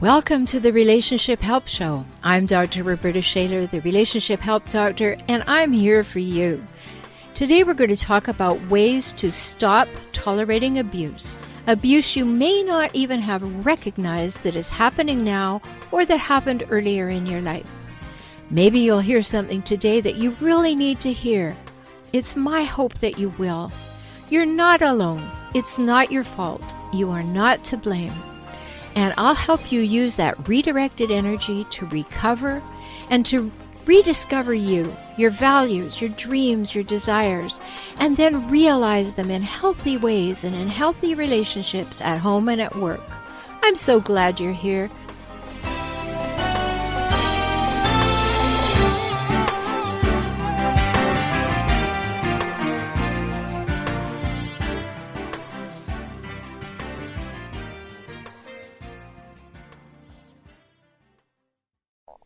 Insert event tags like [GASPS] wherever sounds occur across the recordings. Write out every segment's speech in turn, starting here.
Welcome to the Relationship Help Show. I'm Dr. Roberta Shaler, the Relationship Help Doctor, and I'm here for you. Today we're going to talk about ways to stop tolerating abuse. Abuse you may not even have recognized that is happening now or that happened earlier in your life. Maybe you'll hear something today that you really need to hear. It's my hope that you will. You're not alone. It's not your fault. You are not to blame. And I'll help you use that redirected energy to recover and to rediscover you, your values, your dreams, your desires, and then realize them in healthy ways and in healthy relationships at home and at work. I'm so glad you're here.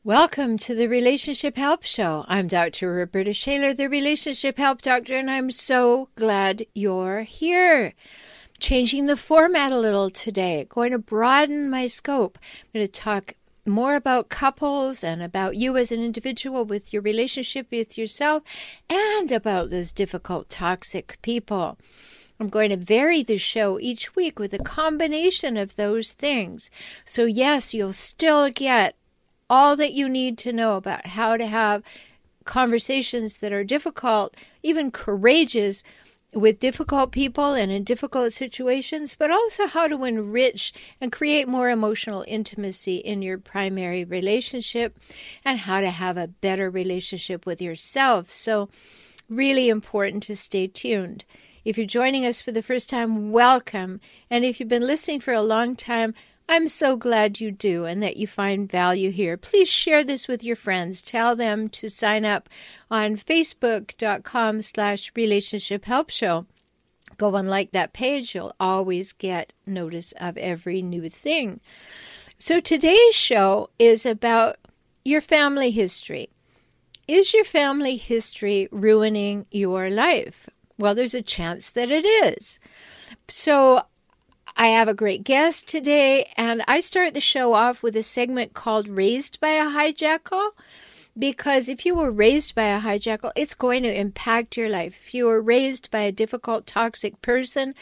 Welcome to the Relationship Help Show. I'm Dr. Roberta Shaler, the Relationship Help Doctor, and I'm so glad you're here. Changing the format a little today, going to broaden my scope. I'm going to talk more about couples and about you as an individual with your relationship with yourself and about those difficult, toxic people. I'm going to vary the show each week with a combination of those things. So, yes, you'll still get all that you need to know about how to have conversations that are difficult, even courageous, with difficult people and in difficult situations, but also how to enrich and create more emotional intimacy in your primary relationship and how to have a better relationship with yourself. So, really important to stay tuned. If you're joining us for the first time, welcome. And if you've been listening for a long time, I'm so glad you do and that you find value here. Please share this with your friends. Tell them to sign up on facebook.com slash relationship help show. Go and like that page. You'll always get notice of every new thing. So today's show is about your family history. Is your family history ruining your life? Well, there's a chance that it is. So I have a great guest today, and I start the show off with a segment called Raised by a Hijackal. Because if you were raised by a hijackal, it's going to impact your life. If you were raised by a difficult, toxic person,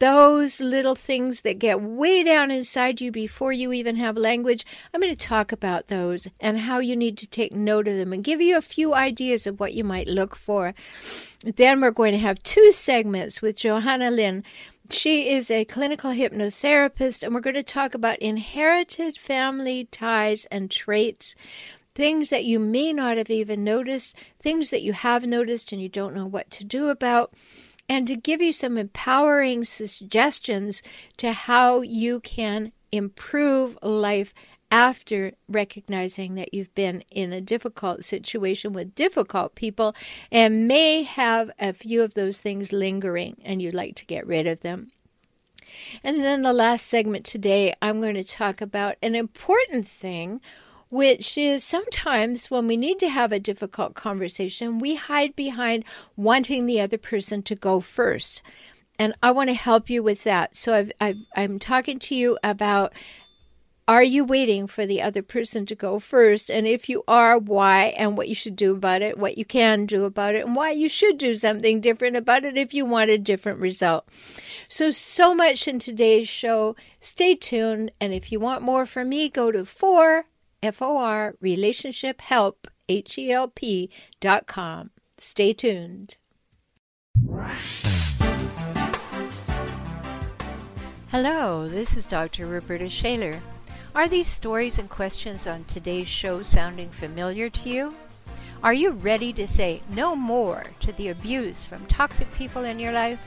those little things that get way down inside you before you even have language, I'm going to talk about those and how you need to take note of them and give you a few ideas of what you might look for. Then we're going to have two segments with Johanna Lynn she is a clinical hypnotherapist, and we're going to talk about inherited family ties and traits, things that you may not have even noticed, things that you have noticed and you don't know what to do about, and to give you some empowering suggestions to how you can improve life after recognizing that you've been in a difficult situation with difficult people and may have a few of those things lingering and you'd like to get rid of them. And then the last segment today, I'm going to talk about an important thing, which is sometimes when we need to have a difficult conversation, we hide behind wanting the other person to go first. And I want to help you with that. So i am talking to you about are you waiting for the other person to go first? And if you are, why and what you should do about it, what you can do about it, and why you should do something different about it if you want a different result. So, so much in today's show. Stay tuned. And if you want more from me, go to 4 F-O-R relationship help, H-E-L-P dot com. Stay tuned. Hello, this is Dr. Roberta Shaler. Are these stories and questions on today's show sounding familiar to you? Are you ready to say no more to the abuse from toxic people in your life?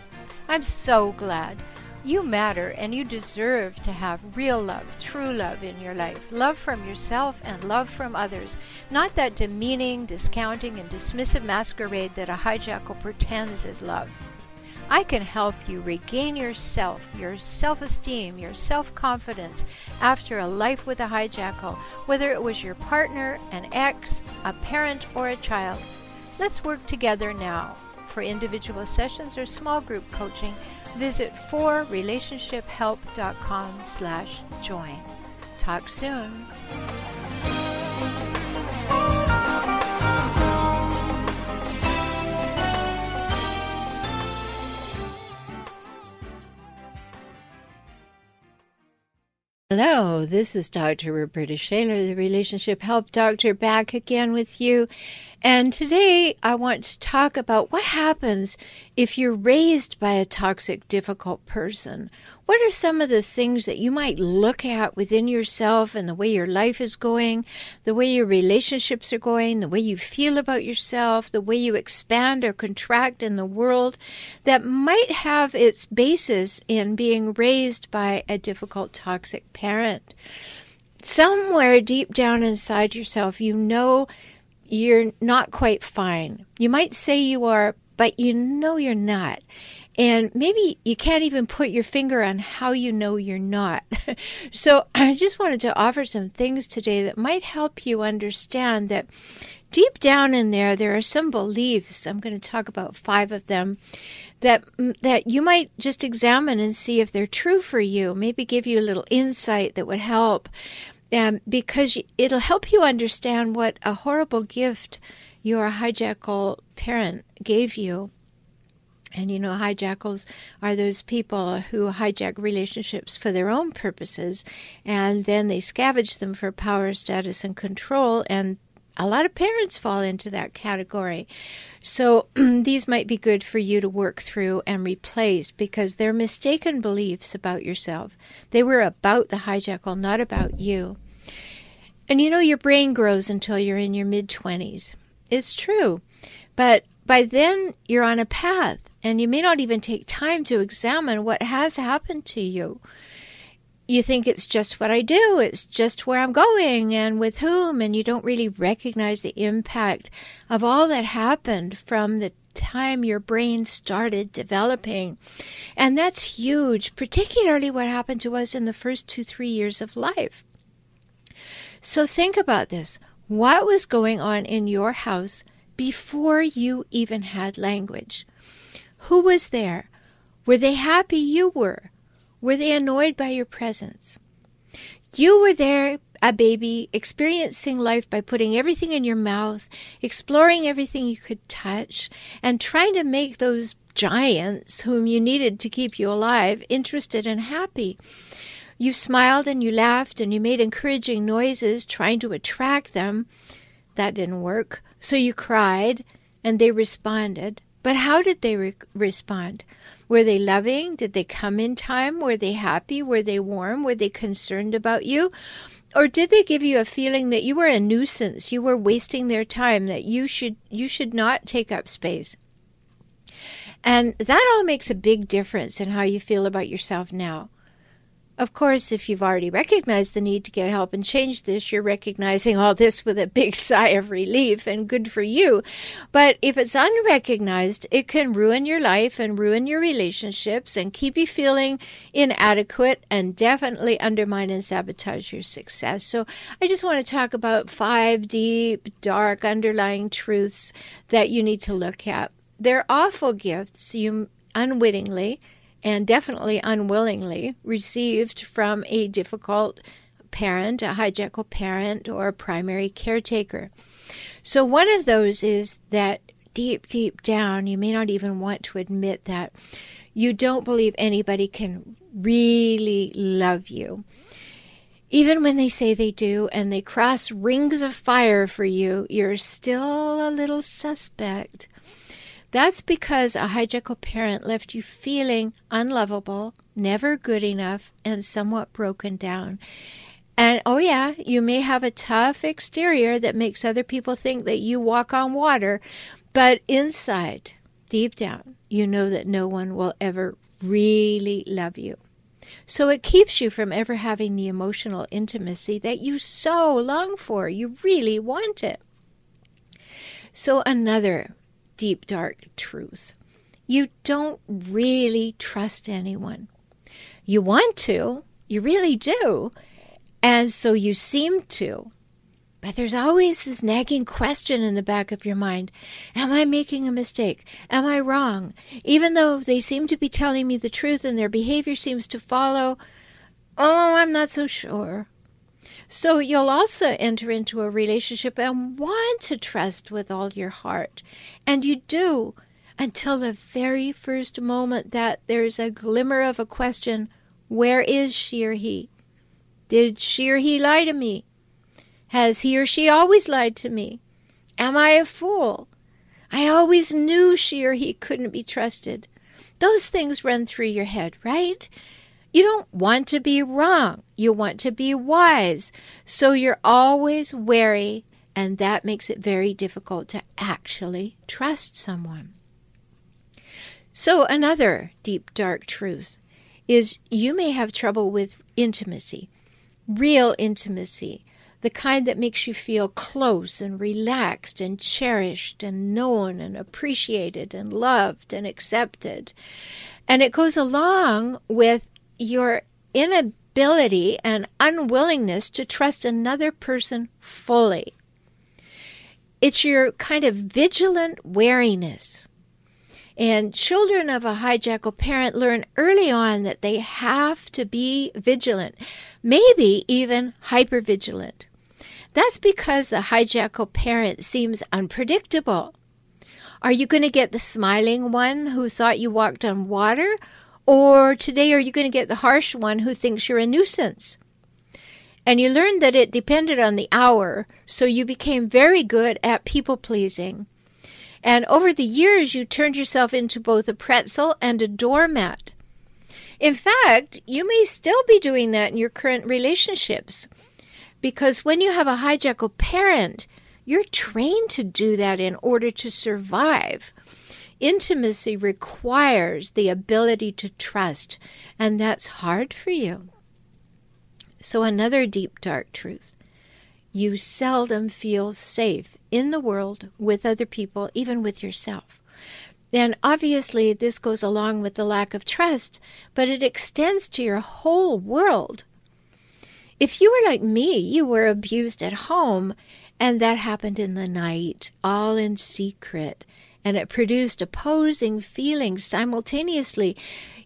I'm so glad. You matter and you deserve to have real love, true love in your life. Love from yourself and love from others. Not that demeaning, discounting, and dismissive masquerade that a hijackal pretends is love. I can help you regain yourself, your self esteem, your self confidence after a life with a hijackal, whether it was your partner, an ex, a parent, or a child. Let's work together now. For individual sessions or small group coaching, visit 4relationshiphelp.com slash join. Talk soon. Hello, this is Dr. Roberta Shaler, the Relationship Help Doctor, back again with you. And today I want to talk about what happens if you're raised by a toxic, difficult person. What are some of the things that you might look at within yourself and the way your life is going, the way your relationships are going, the way you feel about yourself, the way you expand or contract in the world that might have its basis in being raised by a difficult, toxic parent? Somewhere deep down inside yourself, you know you're not quite fine. You might say you are, but you know you're not. And maybe you can't even put your finger on how you know you're not. [LAUGHS] so I just wanted to offer some things today that might help you understand that deep down in there there are some beliefs. I'm going to talk about 5 of them that mm, that you might just examine and see if they're true for you. Maybe give you a little insight that would help um, because it'll help you understand what a horrible gift your hijackal parent gave you. And you know, hijackals are those people who hijack relationships for their own purposes, and then they scavenge them for power, status, and control. And a lot of parents fall into that category. So [CLEARS THROAT] these might be good for you to work through and replace because they're mistaken beliefs about yourself. They were about the hijackal, not about you. And you know, your brain grows until you're in your mid 20s. It's true. But by then, you're on a path, and you may not even take time to examine what has happened to you. You think it's just what I do, it's just where I'm going and with whom, and you don't really recognize the impact of all that happened from the time your brain started developing. And that's huge, particularly what happened to us in the first two, three years of life. So think about this. What was going on in your house before you even had language? Who was there? Were they happy you were? Were they annoyed by your presence? You were there, a baby, experiencing life by putting everything in your mouth, exploring everything you could touch, and trying to make those giants whom you needed to keep you alive interested and happy. You smiled and you laughed and you made encouraging noises trying to attract them. That didn't work. So you cried and they responded. But how did they re- respond? Were they loving? Did they come in time? Were they happy? Were they warm? Were they concerned about you? Or did they give you a feeling that you were a nuisance, you were wasting their time, that you should you should not take up space? And that all makes a big difference in how you feel about yourself now. Of course, if you've already recognized the need to get help and change this, you're recognizing all this with a big [LAUGHS] sigh of relief and good for you. But if it's unrecognized, it can ruin your life and ruin your relationships and keep you feeling inadequate and definitely undermine and sabotage your success. So I just want to talk about five deep, dark, underlying truths that you need to look at. They're awful gifts you unwittingly and definitely unwillingly received from a difficult parent, a hijackal parent, or a primary caretaker. So, one of those is that deep, deep down, you may not even want to admit that you don't believe anybody can really love you. Even when they say they do and they cross rings of fire for you, you're still a little suspect. That's because a hijackal parent left you feeling unlovable, never good enough, and somewhat broken down. And oh, yeah, you may have a tough exterior that makes other people think that you walk on water, but inside, deep down, you know that no one will ever really love you. So it keeps you from ever having the emotional intimacy that you so long for. You really want it. So, another deep, dark truths. you don't really trust anyone. You want to, you really do, and so you seem to. But there's always this nagging question in the back of your mind Am I making a mistake? Am I wrong? Even though they seem to be telling me the truth and their behavior seems to follow, oh, I'm not so sure. So you'll also enter into a relationship and want to trust with all your heart. And you do until the very first moment that there's a glimmer of a question where is she or he? Did she or he lie to me? Has he or she always lied to me? Am I a fool? I always knew she or he couldn't be trusted. Those things run through your head, right? You don't want to be wrong. You want to be wise. So you're always wary, and that makes it very difficult to actually trust someone. So, another deep, dark truth is you may have trouble with intimacy, real intimacy, the kind that makes you feel close and relaxed and cherished and known and appreciated and loved and accepted. And it goes along with your inability and unwillingness to trust another person fully. It's your kind of vigilant wariness. And children of a hijackal parent learn early on that they have to be vigilant, maybe even hypervigilant. That's because the hijackal parent seems unpredictable. Are you going to get the smiling one who thought you walked on water? Or today, are you going to get the harsh one who thinks you're a nuisance? And you learned that it depended on the hour, so you became very good at people pleasing. And over the years, you turned yourself into both a pretzel and a doormat. In fact, you may still be doing that in your current relationships. Because when you have a hijackal parent, you're trained to do that in order to survive. Intimacy requires the ability to trust, and that's hard for you. So, another deep, dark truth you seldom feel safe in the world with other people, even with yourself. And obviously, this goes along with the lack of trust, but it extends to your whole world. If you were like me, you were abused at home, and that happened in the night, all in secret and it produced opposing feelings simultaneously.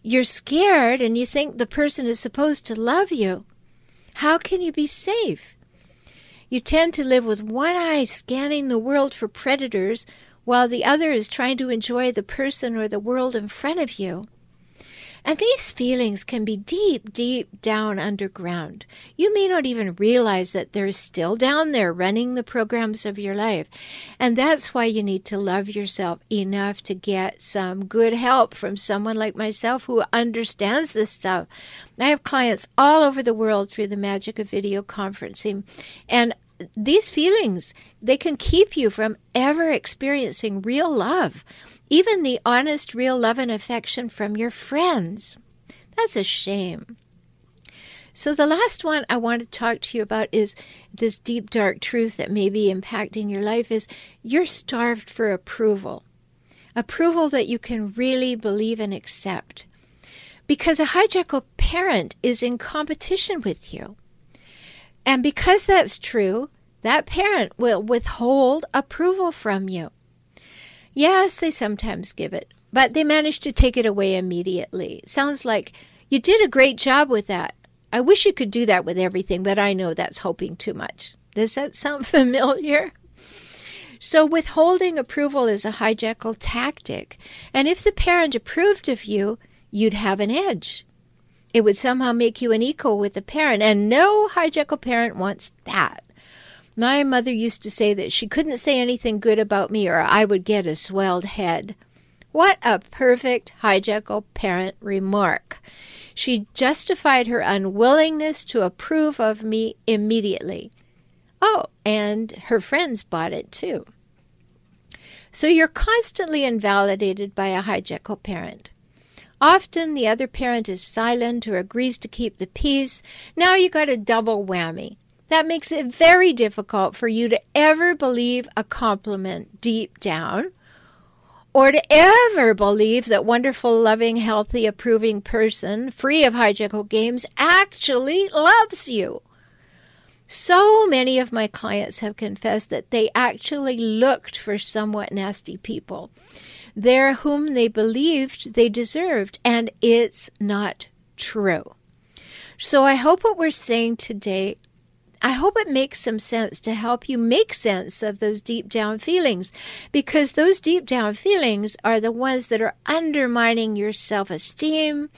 You're scared and you think the person is supposed to love you. How can you be safe? You tend to live with one eye scanning the world for predators while the other is trying to enjoy the person or the world in front of you. And these feelings can be deep, deep down underground. You may not even realize that they're still down there running the programs of your life. And that's why you need to love yourself enough to get some good help from someone like myself who understands this stuff. I have clients all over the world through the magic of video conferencing. And these feelings, they can keep you from ever experiencing real love even the honest, real love and affection from your friends. That's a shame. So, the last one I want to talk to you about is this deep, dark truth that may be impacting your life is you're starved for approval. Approval that you can really believe and accept. Because a hijackal parent is in competition with you. And because that's true, that parent will withhold approval from you. Yes, they sometimes give it, but they manage to take it away immediately. sounds like you did a great job with that. I wish you could do that with everything, but I know that's hoping too much. Does that [LAUGHS] sound familiar? So, withholding approval is a hijackal tactic. And if the parent approved of you, you'd have an edge. It would somehow make you an equal with the parent, and no hijackal parent wants that. My mother used to say that she couldn't say anything good about me or I would get a swelled head. What a perfect hijackal parent remark. She justified her unwillingness to approve of me immediately. Oh, and her friends bought it too. So you're constantly invalidated by a hijackal parent. Often the other parent is silent or agrees to keep the peace. Now you got a double whammy. That makes it very difficult for you to ever believe a compliment deep down or to ever believe that wonderful, loving, healthy, approving person, free of hijackal games, actually loves you. So many of my clients have confessed that they actually looked for somewhat nasty people, there whom they believed they deserved, and it's not true. So I hope what we're saying today I hope it makes some sense to help you make sense of those deep down feelings because those deep down feelings are the ones that are undermining your self esteem,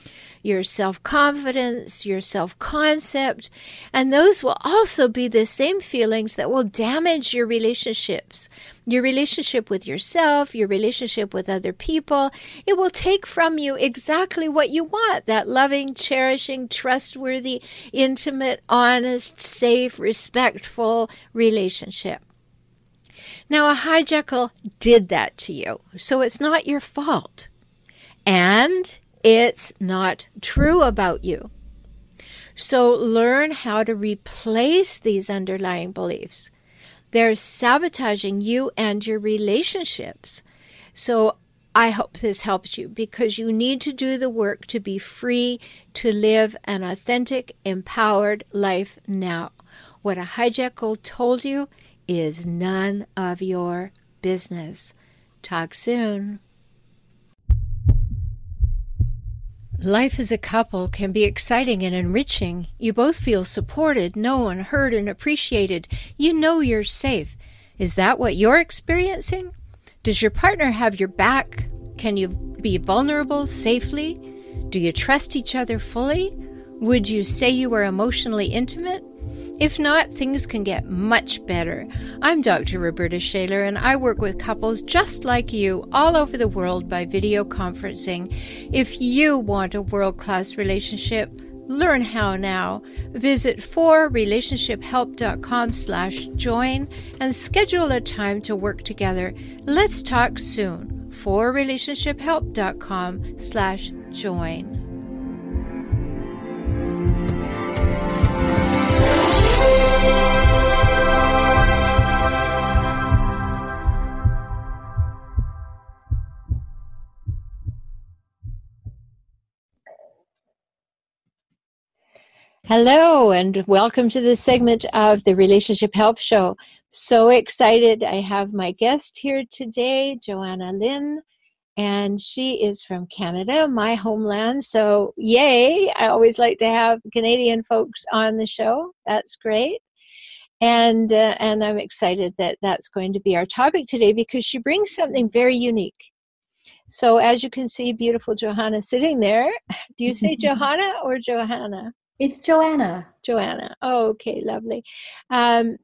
your self confidence, your self concept. And those will also be the same feelings that will damage your relationships, your relationship with yourself, your relationship with other people. It will take from you exactly what you want that loving, cherishing, trustworthy, intimate, honest, safe, respectful relationship. Now, a hijackal did that to you, so it's not your fault. And it's not true about you. So learn how to replace these underlying beliefs. They're sabotaging you and your relationships. So I hope this helps you because you need to do the work to be free to live an authentic, empowered life now. What a hijackal told you is none of your business. Talk soon. Life as a couple can be exciting and enriching. You both feel supported, known, heard, and appreciated. You know you're safe. Is that what you're experiencing? Does your partner have your back? Can you be vulnerable safely? Do you trust each other fully? Would you say you are emotionally intimate? If not, things can get much better. I'm Dr. Roberta Shaler, and I work with couples just like you all over the world by video conferencing. If you want a world class relationship, learn how now. Visit 4relationshiphelp.com slash join and schedule a time to work together. Let's talk soon. 4relationshiphelp.com slash join. Hello, and welcome to this segment of the Relationship Help Show. So excited. I have my guest here today, Joanna Lynn, and she is from Canada, my homeland. So, yay! I always like to have Canadian folks on the show. That's great. And, uh, and I'm excited that that's going to be our topic today because she brings something very unique. So, as you can see, beautiful Johanna sitting there. [LAUGHS] Do you say [LAUGHS] Johanna or Johanna? It's Joanna. Joanna. Oh, okay, lovely. Um,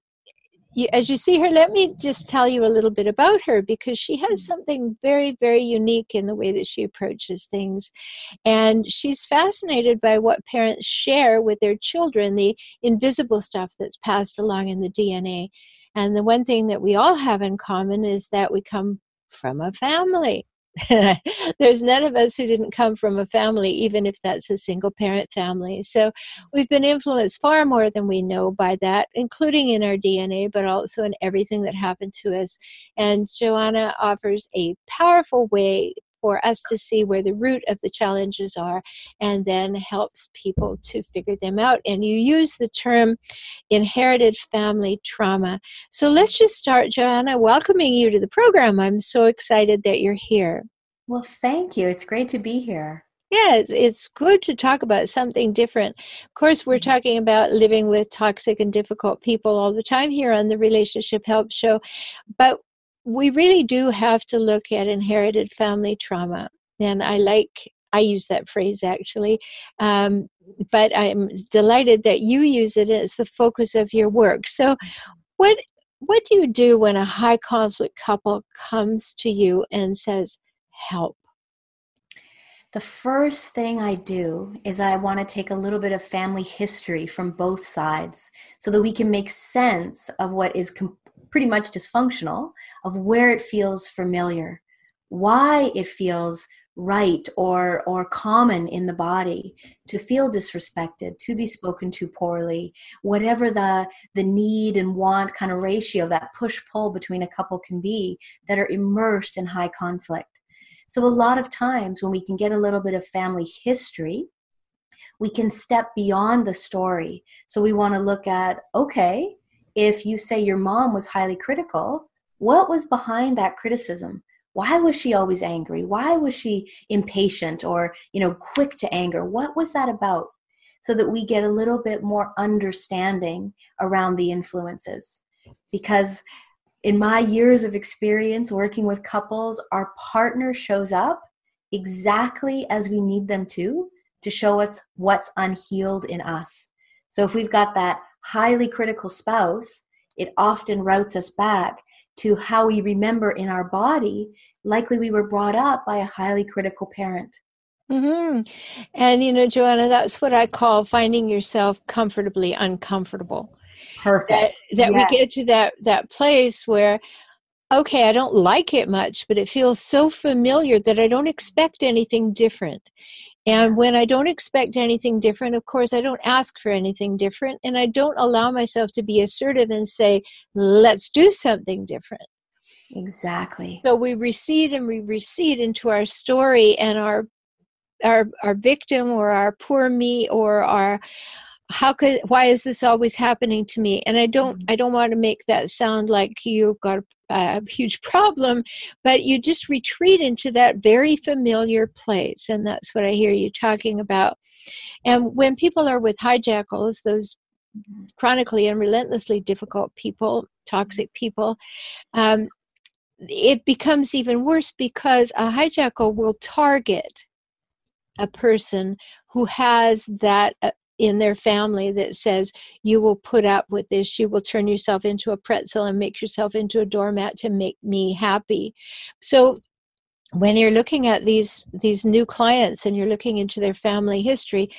you, as you see her, let me just tell you a little bit about her because she has mm. something very, very unique in the way that she approaches things. And she's fascinated by what parents share with their children, the invisible stuff that's passed along in the DNA. And the one thing that we all have in common is that we come from a family. [LAUGHS] There's none of us who didn't come from a family, even if that's a single parent family. So we've been influenced far more than we know by that, including in our DNA, but also in everything that happened to us. And Joanna offers a powerful way for us to see where the root of the challenges are and then helps people to figure them out. And you use the term inherited family trauma. So let's just start, Joanna, welcoming you to the program. I'm so excited that you're here. Well, thank you. It's great to be here. Yeah, it's, it's good to talk about something different. Of course, we're mm-hmm. talking about living with toxic and difficult people all the time here on the Relationship Help Show. But we really do have to look at inherited family trauma. And I like, I use that phrase actually. Um, but I'm delighted that you use it as the focus of your work. So, what what do you do when a high conflict couple comes to you and says, "Help"? The first thing I do is I want to take a little bit of family history from both sides so that we can make sense of what is com- pretty much dysfunctional of where it feels familiar, why it feels right or or common in the body to feel disrespected to be spoken to poorly whatever the the need and want kind of ratio that push pull between a couple can be that are immersed in high conflict So, a lot of times when we can get a little bit of family history, we can step beyond the story. So, we want to look at okay, if you say your mom was highly critical, what was behind that criticism? Why was she always angry? Why was she impatient or, you know, quick to anger? What was that about? So that we get a little bit more understanding around the influences. Because in my years of experience working with couples, our partner shows up exactly as we need them to to show us what's unhealed in us. So if we've got that highly critical spouse, it often routes us back to how we remember in our body. Likely we were brought up by a highly critical parent. Mm-hmm. And, you know, Joanna, that's what I call finding yourself comfortably uncomfortable. Perfect. That, that yes. we get to that that place where okay, I don't like it much, but it feels so familiar that I don't expect anything different. And when I don't expect anything different, of course, I don't ask for anything different. And I don't allow myself to be assertive and say, let's do something different. Exactly. So we recede and we recede into our story and our our our victim or our poor me or our how could why is this always happening to me? And i don't mm-hmm. i don't want to make that sound like you've got a, a, huge problem but you just retreat into that very familiar place and that's what i hear you talking about. And when people are with hijackals those chronically and relentlessly difficult people toxic people um, it becomes even worse because a hijackal will target a person who has that uh, in their family that says you will put up with this. You will turn yourself into a pretzel and make yourself into a doormat to make me happy. So when you're looking at these these new clients and you're looking into their family history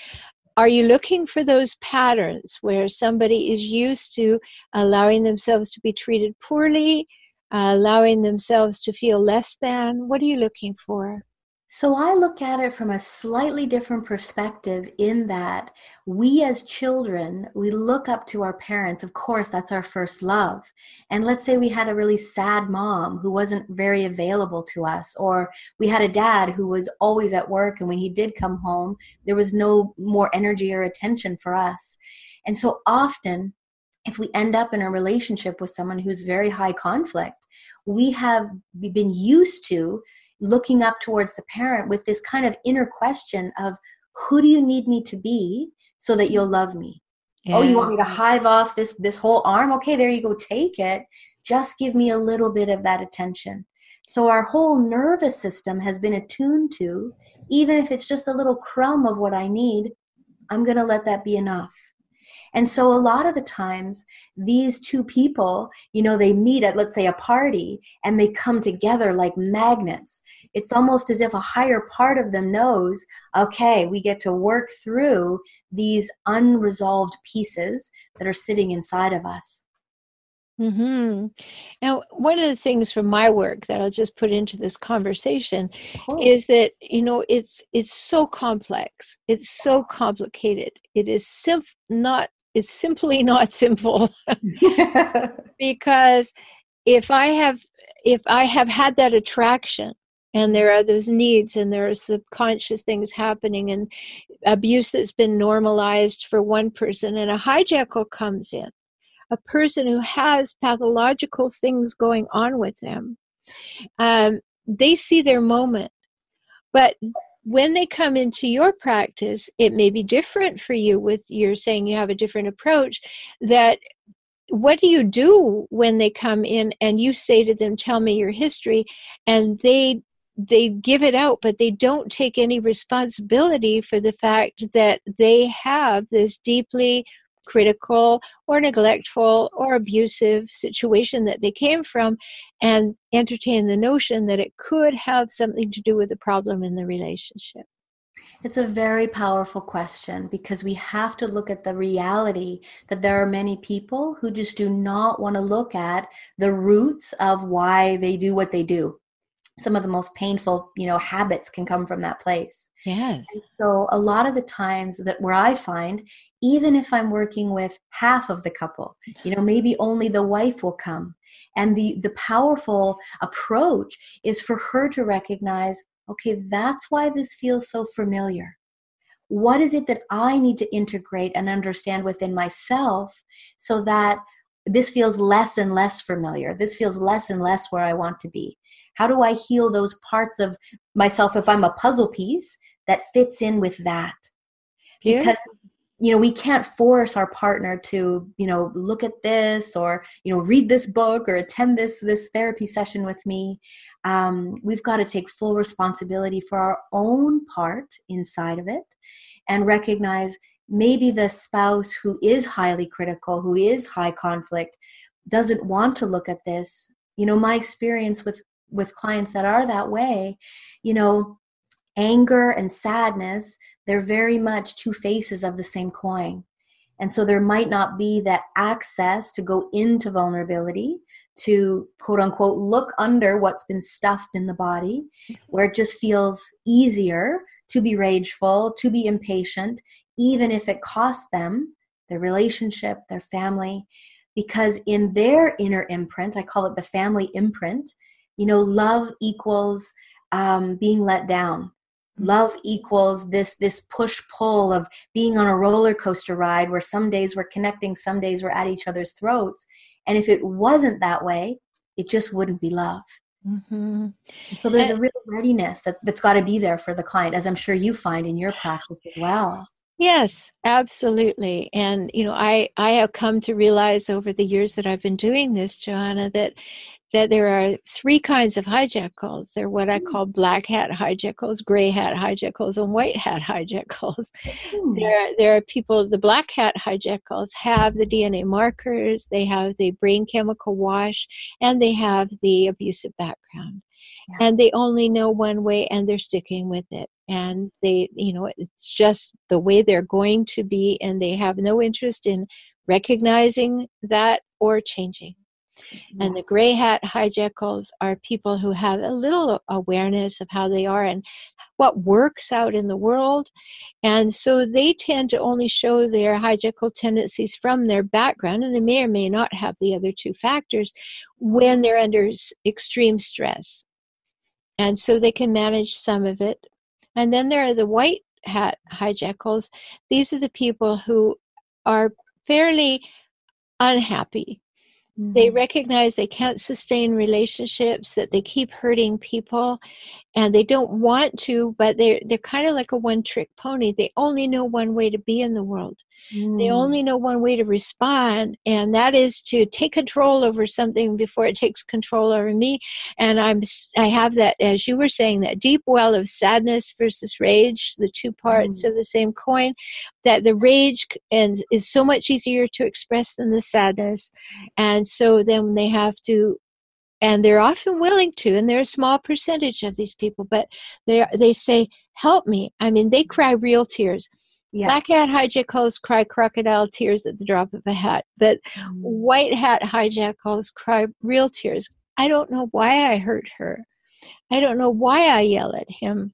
are you looking for those patterns where somebody is used to allowing themselves to be treated poorly uh, allowing themselves to feel less than? What are you looking for so I look at it from a slightly different perspective in that we as children, we look up to our parents. Of course, that's our first love. And let's say we had a really sad mom who wasn't very available to us, or we had a dad who was always at work, and when he did come home, there was no more energy or attention for us. And so often, if we end up in a relationship with someone who's very high conflict, we have been used to looking up towards the parent with this kind of inner question of who do you need me to be so that you'll love me? Yeah. oh you want me to hive off this this whole arm? Okay there you go take it. Just give me a little bit of that attention. So our whole nervous system has been attuned to even if it's just a little crumb of what i need i'm going to let that be enough and so a lot of the times, these two people, you know, they meet at, let's say, a party and they come together like magnets. It's almost as if a higher part of them knows, okay, we get to work through these unresolved pieces that are sitting inside of us. Hmm. Now, one of the things from my work that I'll just put into this conversation is that you know it's it's so complex, it's so complicated. It is simple, not it's simply [LAUGHS] not simple. [LAUGHS] Because if i have if i have had that attraction and there are those needs and there are subconscious things happening and abuse that's been normalized for one person and a hijackal comes in a person who has pathological things going on with them um, they see their moment. But when they come into your practice, it may be different for you with you're saying you have a different approach that what do you do when they come in and you say to them tell me your history and they they give it out but they don't take any responsibility for the fact that they have this deeply critical or neglectful or abusive situation that they came from and entertain the notion that it could have something to do with the problem in the relationship? It's a very powerful question because we have to look at the reality that there are many people who just do not want to look at the roots of why they do what they do some of the most painful you know habits can come from that place yes and so a lot of the times that where i find even if i'm working with half of the couple you know maybe only the wife will come and the the powerful approach is for her to recognize okay, that's why this feels so familiar. What is it that I need to integrate and understand within myself so that this feels less and less familiar? This feels less and less where I want to be. How do I heal those parts of myself if I'm a puzzle piece that fits in with that? Because you know we can't force our partner to you know look at this or you know read this book or attend this this therapy session with me. Um, we've got to take full responsibility for our own part inside of it and recognize maybe the spouse who is highly critical who is high conflict doesn't want to look at this. You know my experience with with clients that are that way you know anger and sadness they're very much two faces of the same coin. And so there might not be that access to go into vulnerability, to quote unquote look under what's been stuffed in the body, mm-hmm. where it just feels easier to be rageful, to be impatient, even if it costs them their relationship, their family. Because in their inner imprint, I call it the family imprint, you know, love equals um, being let down. Love equals this this push pull of being on a roller coaster ride where some days we're connecting some days we're at each other's throats. And if it wasn't that way it just wouldn't be love. Mm-hmm. so there's and, a real readiness that's that's got to be there for the client as i'm sure you find in your practice as well. Yes absolutely. And you know i i have come to realize over the years that i've been doing this joanna that that there are three kinds of hijackals. They're what I hmm. call black hat hijackals, gray hat hijackals, and white hat [LAUGHS] hijackals. Mm. There, there are people, the black hat hijackals have the DNA markers, they have the brain chemical wash, and they have the abusive background. Yeah. And they only know one way and they're sticking with it. And they, you know, it's just the way they're going to be, and they have no interest in recognizing that or changing. And the gray hat hijackals are people who have a little awareness of how they are and what works out in the world. And so they tend to only show their hijackal tendencies from their background, and they may or may not have the other two factors when they're under extreme stress. And so they can manage some of it. And then there are the white hat hijackals. These are the people who are fairly unhappy Mm-hmm. They recognize they can't sustain relationships, that they keep hurting people, and they don't want to, but they're, they're kind of like a one trick pony. They only know one way to be in the world. Mm. They only know one way to respond, and that is to take control over something before it takes control over me. And I'm I have that, as you were saying, that deep well of sadness versus rage, the two parts mm. of the same coin. That the rage and is so much easier to express than the sadness, and so then they have to and they're often willing to and they're a small percentage of these people but they they say help me i mean they cry real tears yeah. Black hat hijackals cry crocodile tears at the drop of a hat, but mm. white hat hijackals cry real tears. I don't know why I hurt her. I don't know why I yell at him.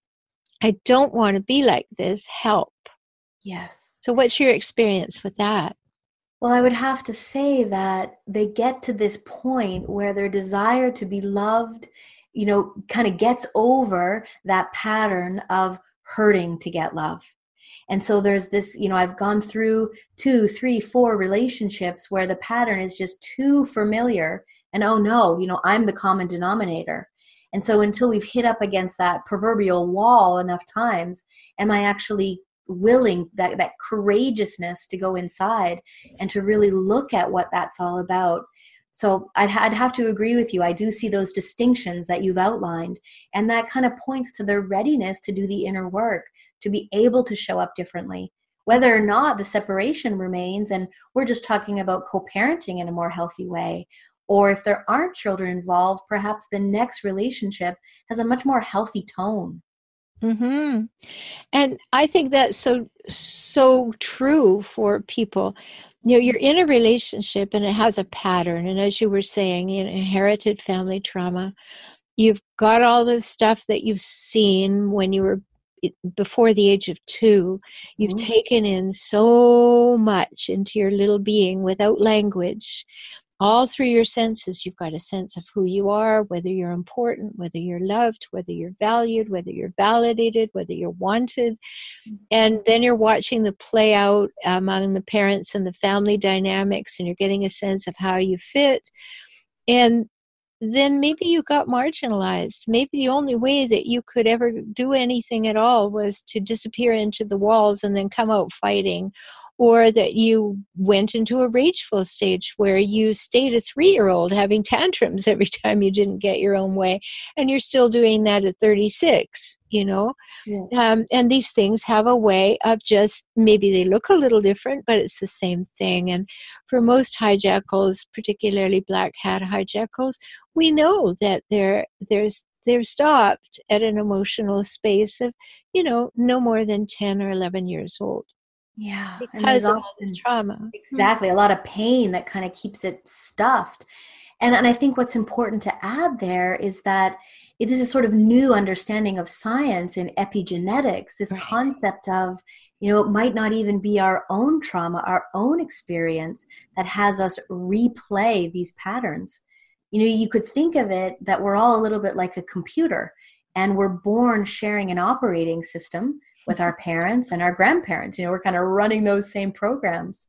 I don't want to be like this. Help. Yes. So, what's your experience with that? Well, I would have to say that they get to this point where their desire to be loved, you know, kind of gets over that pattern of hurting to get love. And so there's this, you know, I've gone through two, three, four relationships where the pattern is just too familiar. And oh no, you know, I'm the common denominator. And so until we've hit up against that proverbial wall enough times, am I actually willing that that courageousness to go inside and to really look at what that's all about. So I'd, I'd have to agree with you. I do see those distinctions that you've outlined and that kind of points to their readiness to do the inner work to be able to show up differently. Whether or not the separation remains and we're just talking about co-parenting in a more healthy way or if there aren't children involved perhaps the next relationship has a much more healthy tone hmm And I think that's so so true for people. You know, you're in a relationship and it has a pattern, and as you were saying, you know, inherited family trauma. You've got all the stuff that you've seen when you were before the age of two. You've mm-hmm. taken in so much into your little being without language all through your senses you've got a sense of who you are whether you're important whether you're loved whether you're valued whether you're validated whether you're wanted and then you're watching the play out um, among the parents and the family dynamics and you're getting a sense of how you fit and then maybe you got marginalized. Maybe the only way that you could ever do anything at all was to disappear into the walls and then come out fighting, or that you went into a rageful stage where you stayed a three year old having tantrums [LAUGHS] every time you didn't get your own way, and you're still doing that at 36, you know? Yeah. Um, and these things have a way of just maybe they look a little different, but it's the same thing. And for most hijackals, particularly black hat hijackals, we know that there there's they're stopped at an emotional space of you know no more than 10 or 11 years old yeah. Because of all this trauma. Mm-hmm. Exactly. A lot of pain that kind of keeps it stuffed. And, and I think what's important to add there is that it is a sort of new understanding of science in epigenetics, this right. concept of, you know, it might not even be our own trauma, our own experience that has us replay these patterns. You know, you could think of it that we're all a little bit like a computer and we're born sharing an operating system with our parents and our grandparents. You know, we're kind of running those same programs.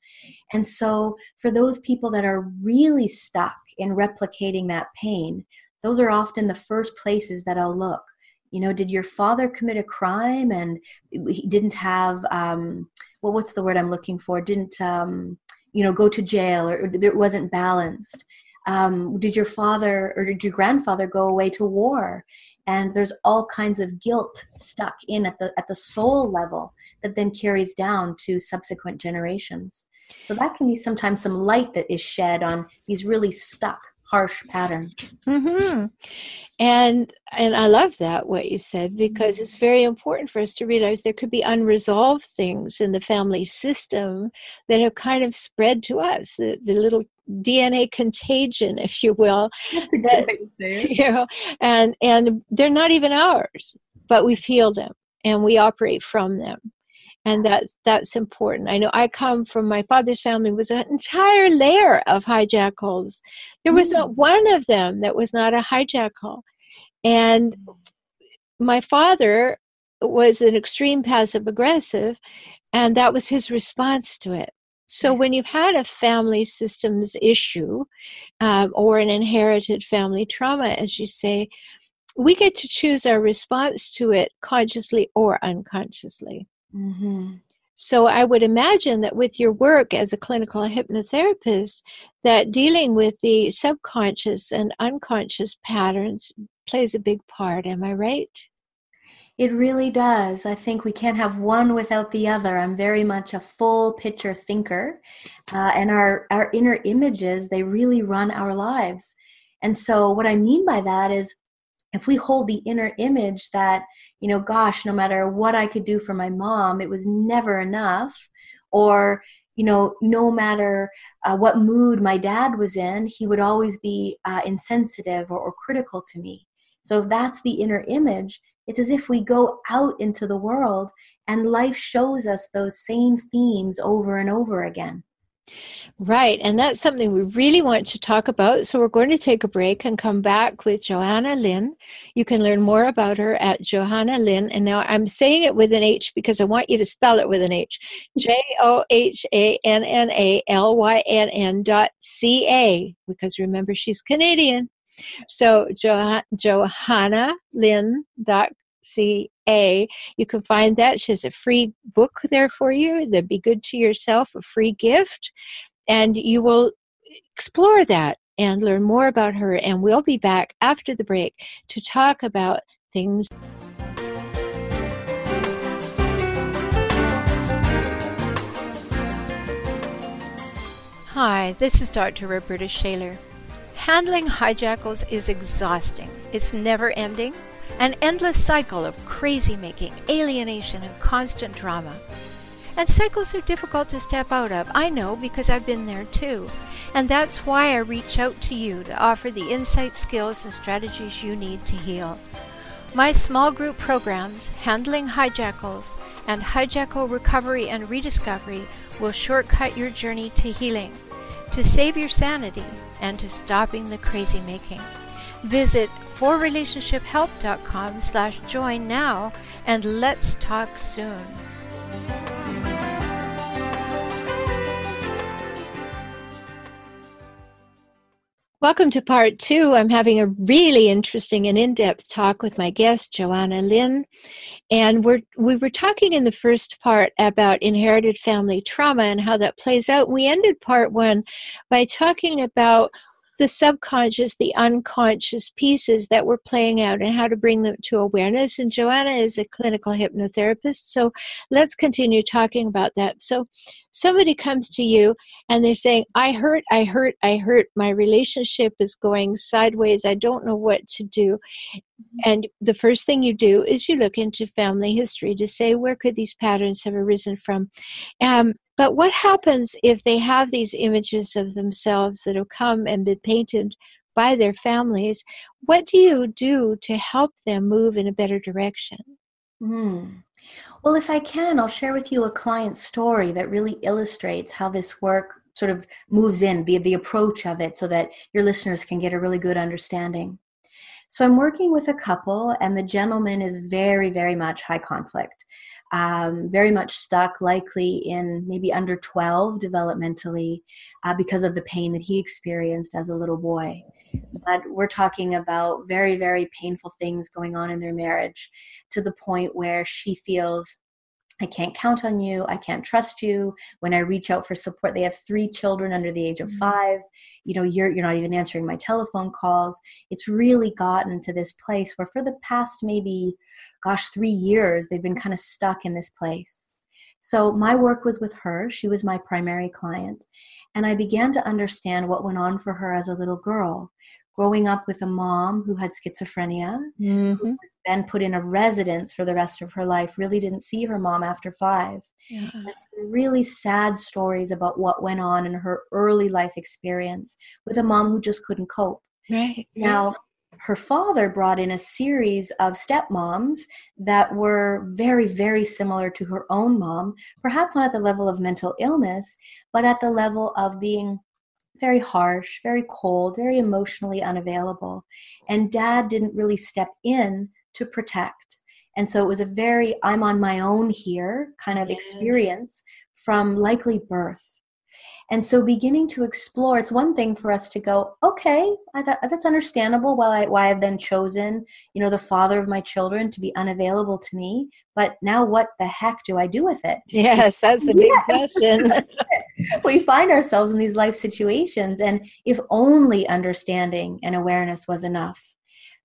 And so, for those people that are really stuck in replicating that pain, those are often the first places that I'll look. You know, did your father commit a crime and he didn't have, um, well, what's the word I'm looking for? Didn't, um, you know, go to jail or, it wasn't balanced? Um, did your father or did your grandfather go away to war? And there's all kinds of guilt stuck in at the at the soul level that then carries down to subsequent generations. So that can be sometimes some light that is shed on these really stuck harsh patterns mm-hmm. and and i love that what you said because mm-hmm. it's very important for us to realize there could be unresolved things in the family system that have kind of spread to us the, the little DNA contagion, if you will. That's a good that, way to say it. You know, and and they're not even ours, but we feel them and we operate from them. And that's that's important. I know I come from my father's family was an entire layer of hijackals. There was mm. not one of them that was not a hijackal. And my father was an extreme passive aggressive, and that was his response to it. So, when you've had a family systems issue um, or an inherited family trauma, as you say, we get to choose our response to it consciously or unconsciously. Mm-hmm. So, I would imagine that with your work as a clinical hypnotherapist, that dealing with the subconscious and unconscious patterns plays a big part. Am I right? It really does. I think we can't have one without the other. I'm very much a full picture thinker, uh, and our our inner images they really run our lives. And so, what I mean by that is, if we hold the inner image that you know, gosh, no matter what I could do for my mom, it was never enough, or you know, no matter uh, what mood my dad was in, he would always be uh, insensitive or, or critical to me. So if that's the inner image, it's as if we go out into the world and life shows us those same themes over and over again. Right, and that's something we really want to talk about. So we're going to take a break and come back with Johanna Lynn. You can learn more about her at Johanna Lynn. And now I'm saying it with an H because I want you to spell it with an H. J O H A N N A L Y N N dot C A. Because remember, she's Canadian. So jo- Johanna Lynn dot ca. You can find that. She has a free book there for you. That be good to yourself, a free gift. And you will explore that and learn more about her. And we'll be back after the break to talk about things. Hi, this is Dr. Roberta Shaler. Handling hijackals is exhausting. It's never ending an endless cycle of crazy making, alienation, and constant drama. And cycles are difficult to step out of. I know because I've been there too. And that's why I reach out to you to offer the insight, skills, and strategies you need to heal. My small group programs, Handling Hijackals and Hijackal Recovery and Rediscovery, will shortcut your journey to healing. to save your sanity and to stopping the crazy making. Visit 4relationshiphelp.com slash join now and let's talk soon. Welcome to part two. I'm having a really interesting and in-depth talk with my guest, Johanna Lynn. And we're we were talking in the first part about inherited family trauma and how that plays out. We ended part one by talking about the subconscious, the unconscious pieces that we're playing out and how to bring them to awareness. And Johanna is a clinical hypnotherapist, so let's continue talking about that. So, somebody comes to you and they're saying, I hurt, I hurt, I hurt, my relationship is going sideways, I don't know what to do. And the first thing you do is you look into family history to say, where could these patterns have arisen from? Um, but what happens if they have these images of themselves that have come and been painted by their families? What do you do to help them move in a better direction? Mm. Well, if I can, I'll share with you a client story that really illustrates how this work sort of moves in, the, the approach of it, so that your listeners can get a really good understanding. So I'm working with a couple, and the gentleman is very, very much high conflict um, very much stuck, likely in maybe under 12 developmentally uh, because of the pain that he experienced as a little boy. But we're talking about very, very painful things going on in their marriage to the point where she feels I can't count on you. I can't trust you. When I reach out for support, they have three children under the age of mm-hmm. five. You know, you're you're not even answering my telephone calls. It's really gotten to this place where for the past maybe, gosh, three years, they've been kind of stuck in this place. So my work was with her. She was my primary client. And I began to understand what went on for her as a little girl growing up with a mom who had schizophrenia, mm-hmm. who was then put in a residence for the rest of her life, really didn't see her mom after five. Yeah. And some really sad stories about what went on in her early life experience with a mom who just couldn't cope. Right. Now, her father brought in a series of stepmoms that were very, very similar to her own mom, perhaps not at the level of mental illness, but at the level of being very harsh, very cold, very emotionally unavailable. And dad didn't really step in to protect. And so it was a very I'm on my own here kind of experience from likely birth. And so beginning to explore, it's one thing for us to go, okay, I thought that's understandable why, I, why I've then chosen, you know, the father of my children to be unavailable to me. But now what the heck do I do with it? [LAUGHS] Yes, that's the big question. [LAUGHS] we find ourselves in these life situations. And if only understanding and awareness was enough.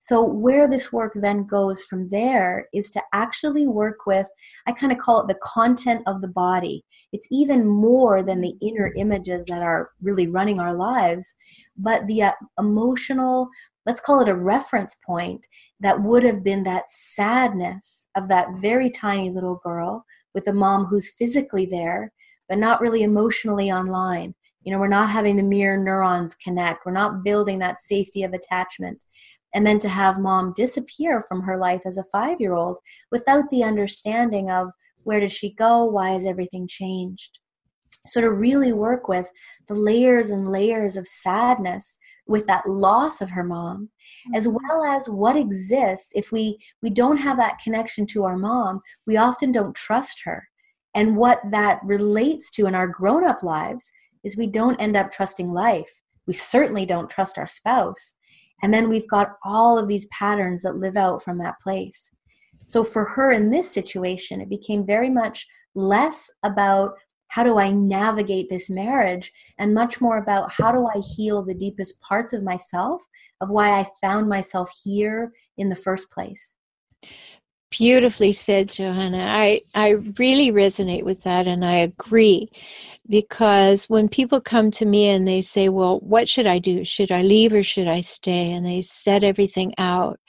So, where this work then goes from there is to actually work with, I kind of call it the content of the body. It's even more than the inner images that are really running our lives, but the uh, emotional, let's call it a reference point that would have been that sadness of that very tiny little girl with a mom who's physically there, but not really emotionally online. You know, we're not having the mirror neurons connect. We're not building that safety of attachment and then to have mom disappear from her life as a five year old without the understanding of where did she go? Why has everything changed? So to really work with the layers and layers of sadness with that loss of her mom as mm-hmm. well as what exists if we we don't have that connection to our mom we often don't trust her. And what that relates to in our grown up lives is we don't end up trusting life. We certainly don't trust our spouse and then we've got all of these patterns that live out from that place. So for her in this situation, it became very much less about how do I navigate this marriage and much more about how do I heal the deepest parts of myself, of why I found myself here in the first place. Beautifully said, Johanna. I, I really resonate with that and I agree because when people come to me and they say, Well, what should I do? Should I leave or should I stay? And they set everything out.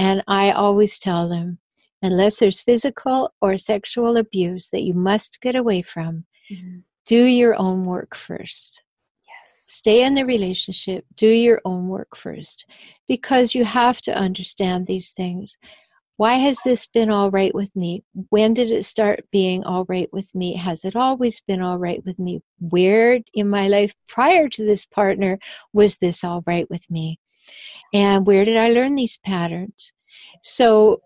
And I always tell them, unless there's physical or sexual abuse that you must get away from, mm-hmm. do your own work first. Yes. Stay in the relationship, do your own work first, because you have to understand these things why has this been all right with me? When did it start being all right with me? Has it always been all right with me? Where in my life prior to this partner was this all right with me? And where did I learn these patterns? So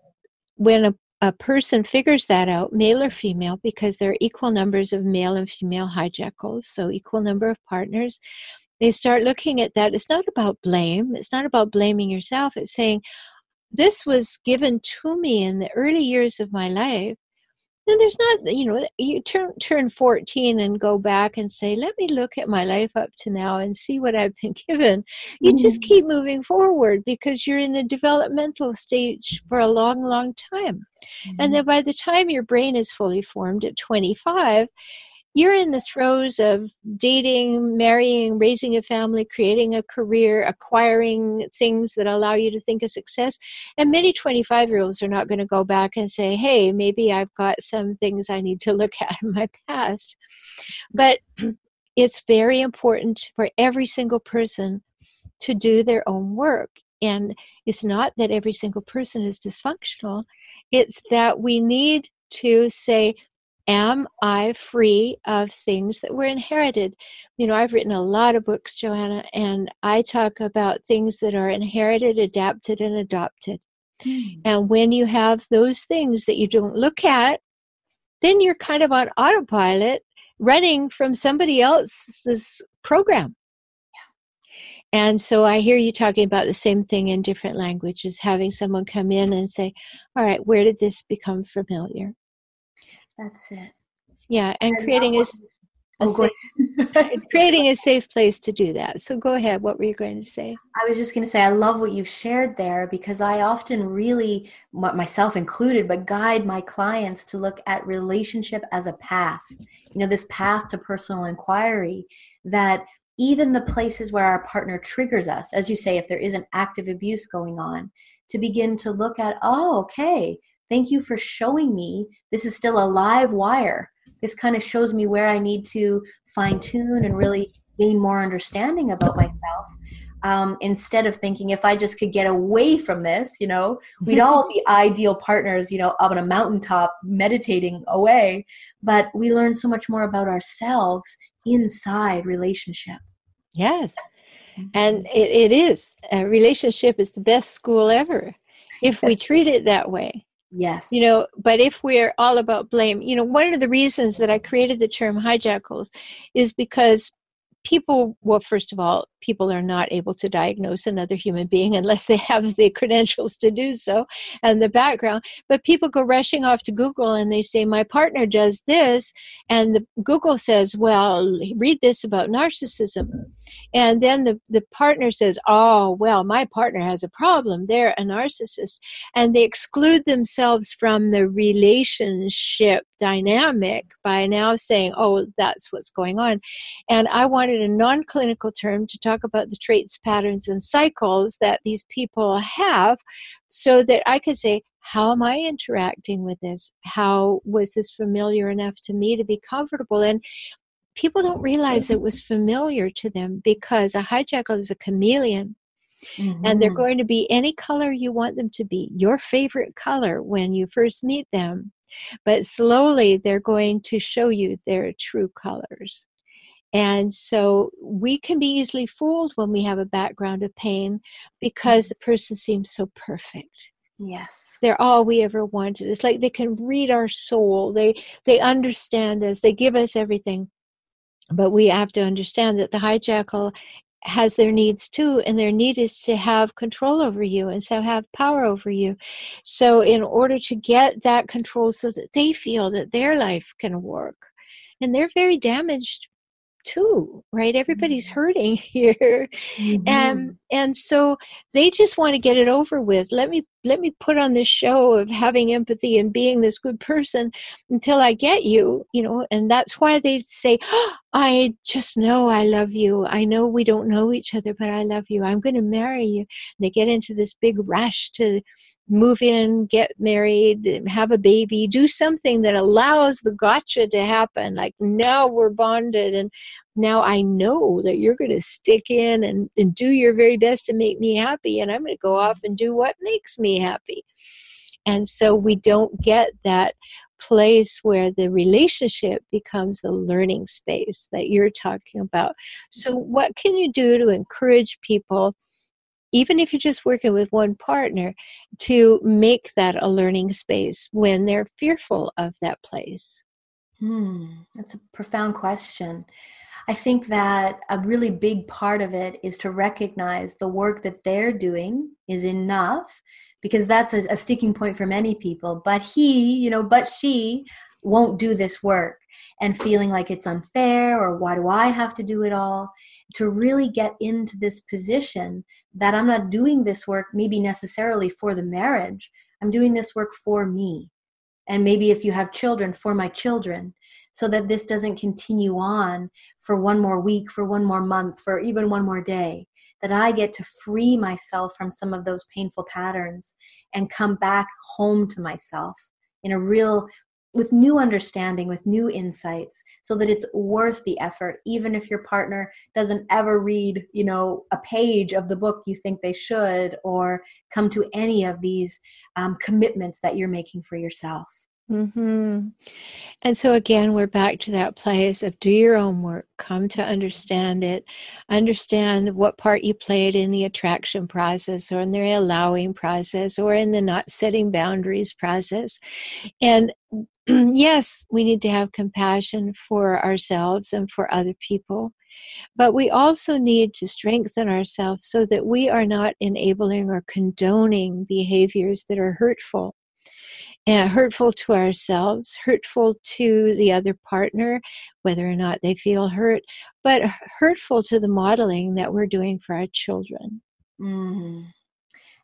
when a, a person figures that out, male or female, because there are equal numbers of male and female hijackals, so equal number of partners, they start looking at that. It's not about blame. It's not about blaming yourself. It's saying, this was given to me in the early years of my life and there's not you know you turn turn 14 and go back and say let me look at my life up to now and see what i've been [LAUGHS] given you mm-hmm. just keep moving forward because you're in a developmental stage for a long long time mm-hmm. and then by the time your brain is fully formed at 25 you're in the throes of dating, marrying, raising a family, creating a career, acquiring things that allow you to think of success. And many 25 year olds are not going to go back and say, hey, maybe I've got some things I need to [LAUGHS] look at in my past. But [CLEARS THROAT] it's very important for every single person to do their own work. And it's not that every single person is dysfunctional, it's that we need to say, am I free of things that were inherited? You know, I've written a lot of books, Johanna, and I talk about things that are inherited, adapted, and adopted. Mm. And when you have those things that you don't look at, then you're kind of on autopilot running from somebody else's program. And so I hear you talking about the same thing in different languages, having someone come in and say, All right, where did this become familiar? That's it. Yeah, and creating is a oh, safe, [LAUGHS] creating a safe place to do that. So go ahead. What were you going to say? I was just going to say I love what you've shared there because I often really, myself included, but guide my clients to look at relationship as a path. You know, this path to personal inquiry that even the places where our partner triggers us, as you say, if there is an active abuse going on, to begin to look at, oh, okay, Thank you for showing me this is still a live wire. This kind of shows me where I need to fine tune and really gain more understanding about myself. Um, instead of thinking if I just could get away from this, you know, we'd all be [LAUGHS] ideal partners, you know, up on a mountaintop meditating away. But we learn so much more about ourselves inside relationship. Yes. And it, it is. A relationship is the best school ever if we [LAUGHS] treat it that way. Yes. You know, but if we're all about blame, you know, one of the reasons that I created the term hijackals is because people well first of all people are not able to diagnose another human being unless they have the credentials to do so and the background. But people go rushing off to google and they say my partner does this. And the, google says well read this about narcissism. And then the, the partner says oh well my partner has a problem. They're a narcissist. And they exclude themselves from the relationship dynamic by now saying oh that's what's going on. And i wanted a non-clinical term to talk about the traits, patterns, and cycles that these people have so that I could say, how am I interacting with this? How was this familiar enough to me to be comfortable? And people don't realize it was familiar to them because a hijackal is a chameleon. Mm-hmm. And they're mm-hmm. going to be any color you want them to be, your favorite color when you first meet them. But slowly they're going to show you their true colors. And so we can be easily fooled when we have a background of pain because mm-hmm. the person seems so perfect. Yes. They're all we ever wanted. It's like they can read our soul. They they understand us. They give us everything. But we have to understand that the hijackal has their needs too, and their need is to have control over you and so have power over you. So in order to get that control so that they feel that their life can work. And they're very damaged too right? Everybody's mm-hmm. hurting [LAUGHS] here. Mm-hmm. and and so they just want to get it over with. Let me let me put on this show of having empathy and being this good person until i get you you know and that's why they say oh, [GASPS] i just know i love you. I know we don't know each other but i love you. I'm going to marry you. And they get into this big rush to move in, get married, have a baby, do something that allows the gotcha to happen. Like now we're bonded and now I know that you're going to stick in and, and do your very best to make me happy. And I'm going to go off and do what makes me happy. And so we don't get that place where the relationship becomes the learning space that you're talking about. So, what can you do to encourage people? Even if you're just working with one partner, to make that a learning space when they're fearful of that place? Hmm, that's a profound question. I think that a really big part of it is to recognize the work that they're doing is enough because that's a, a, sticking point for many people. But he, you know, but she won't do this work and feeling like it's unfair or why do I have to do it all? To really get into this position that I'm not doing this work maybe necessarily for the marriage, I'm doing this work for me. And maybe if you have children, for my children so that this doesn't continue on for one more week, for one more month, for even one more day. That I get to free myself from some of those painful patterns and come back home to myself in a real with new understanding with new insights so that it's worth the effort even if your partner doesn't ever read you know a page of the book you think they should or come to any of these um, commitments that you're making for yourself hmm And so again, we're back to that place of do your own work, come to understand it, understand what part you played in the attraction process or in the allowing process or in the not setting boundaries process. And [CLEARS THROAT] yes, we need to have compassion for ourselves and for other people. But we also need to strengthen ourselves so that we are not enabling or condoning behaviors that are hurtful and hurtful to ourselves, hurtful to the other partner, whether or not they feel hurt, but hurtful to the modeling that we're doing for our children. Mm,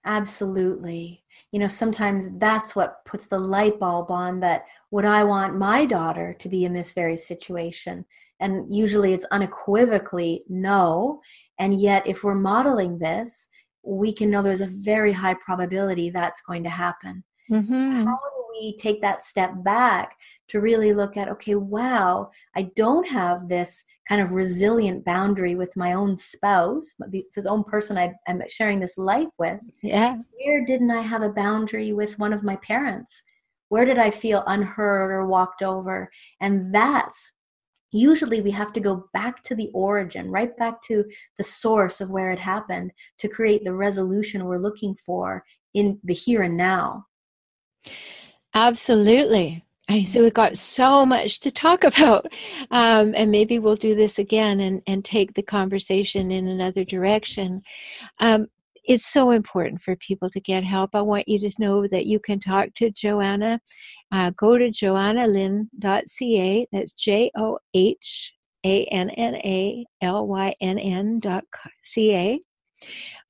absolutely. You know, sometimes that's what puts the light bulb on that would I want my daughter to be in this very situation? And usually it's unequivocally no. And yet, if we're modeling this, we can know there's a very high probability that's going to happen. Mm-hmm. So how do we take that step back to really look at, okay, wow, I don't have this kind of resilient boundary with my own spouse, it's his own person I, am sharing this life with. Yeah. Where didn't I have a boundary with one of my parents? Where did I feel unheard or walked over? And that's usually we have to go back to the origin, right back to the source of where it happened to create the resolution we're looking for in the here and now. Absolutely. So we've got so much to talk [LAUGHS] about, um, and maybe we'll do this again and, and take the conversation in another direction. Um, it's so important for people to get help. I want you to know that you can talk to Johanna. Uh, go to johannalynn.ca. That's J O H A N N A L Y N N dot C A.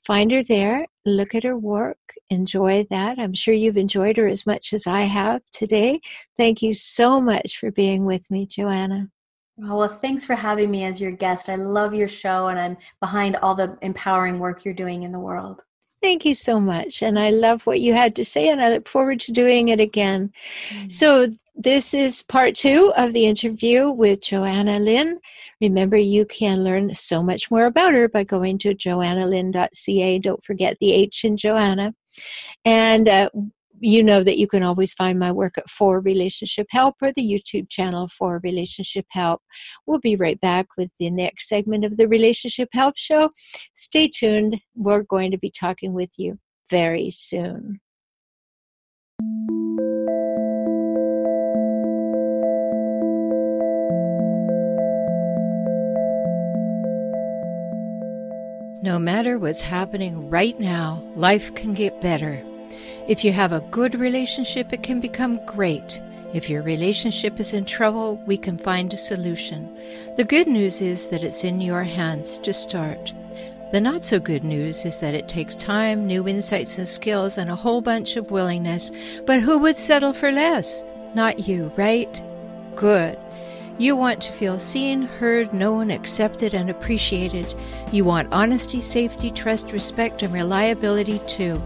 Find her there, look at her work, enjoy that. I'm sure you've enjoyed her as much as I have today. Thank you so much for being with me, Johanna. Oh, well, thanks for having me as your guest. I love your show and I'm behind all the empowering work you're doing in the world. Thank you so much. And I love what you had to say, and I look forward to doing it again. Mm-hmm. So, this is part two of the interview with Johanna Lynn. Remember, you can learn so much more about her by going to johannalynn.ca. Don't forget the H in Johanna. And uh, you know that you can always find my work at For Relationship Help or the YouTube channel for Relationship Help. We'll be right back with the next segment of the Relationship Help Show. Stay tuned. We're going to be talking with you very soon. No matter what's happening right now, life can get better. If you have a good relationship, it can become great. If your relationship is in trouble, we can find a solution. The good news is that it's in your hands to start. The not so good news is that it takes time, new insights and skills, and a whole bunch of willingness. But who would settle for less? Not you, right? Good. You want to feel seen, heard, known, accepted, and appreciated. You want honesty, safety, trust, respect, and reliability too.